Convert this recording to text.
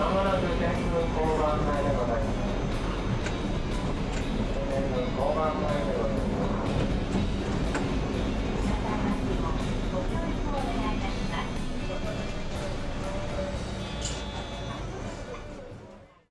Okay. I'm gonna go back to the Colorado.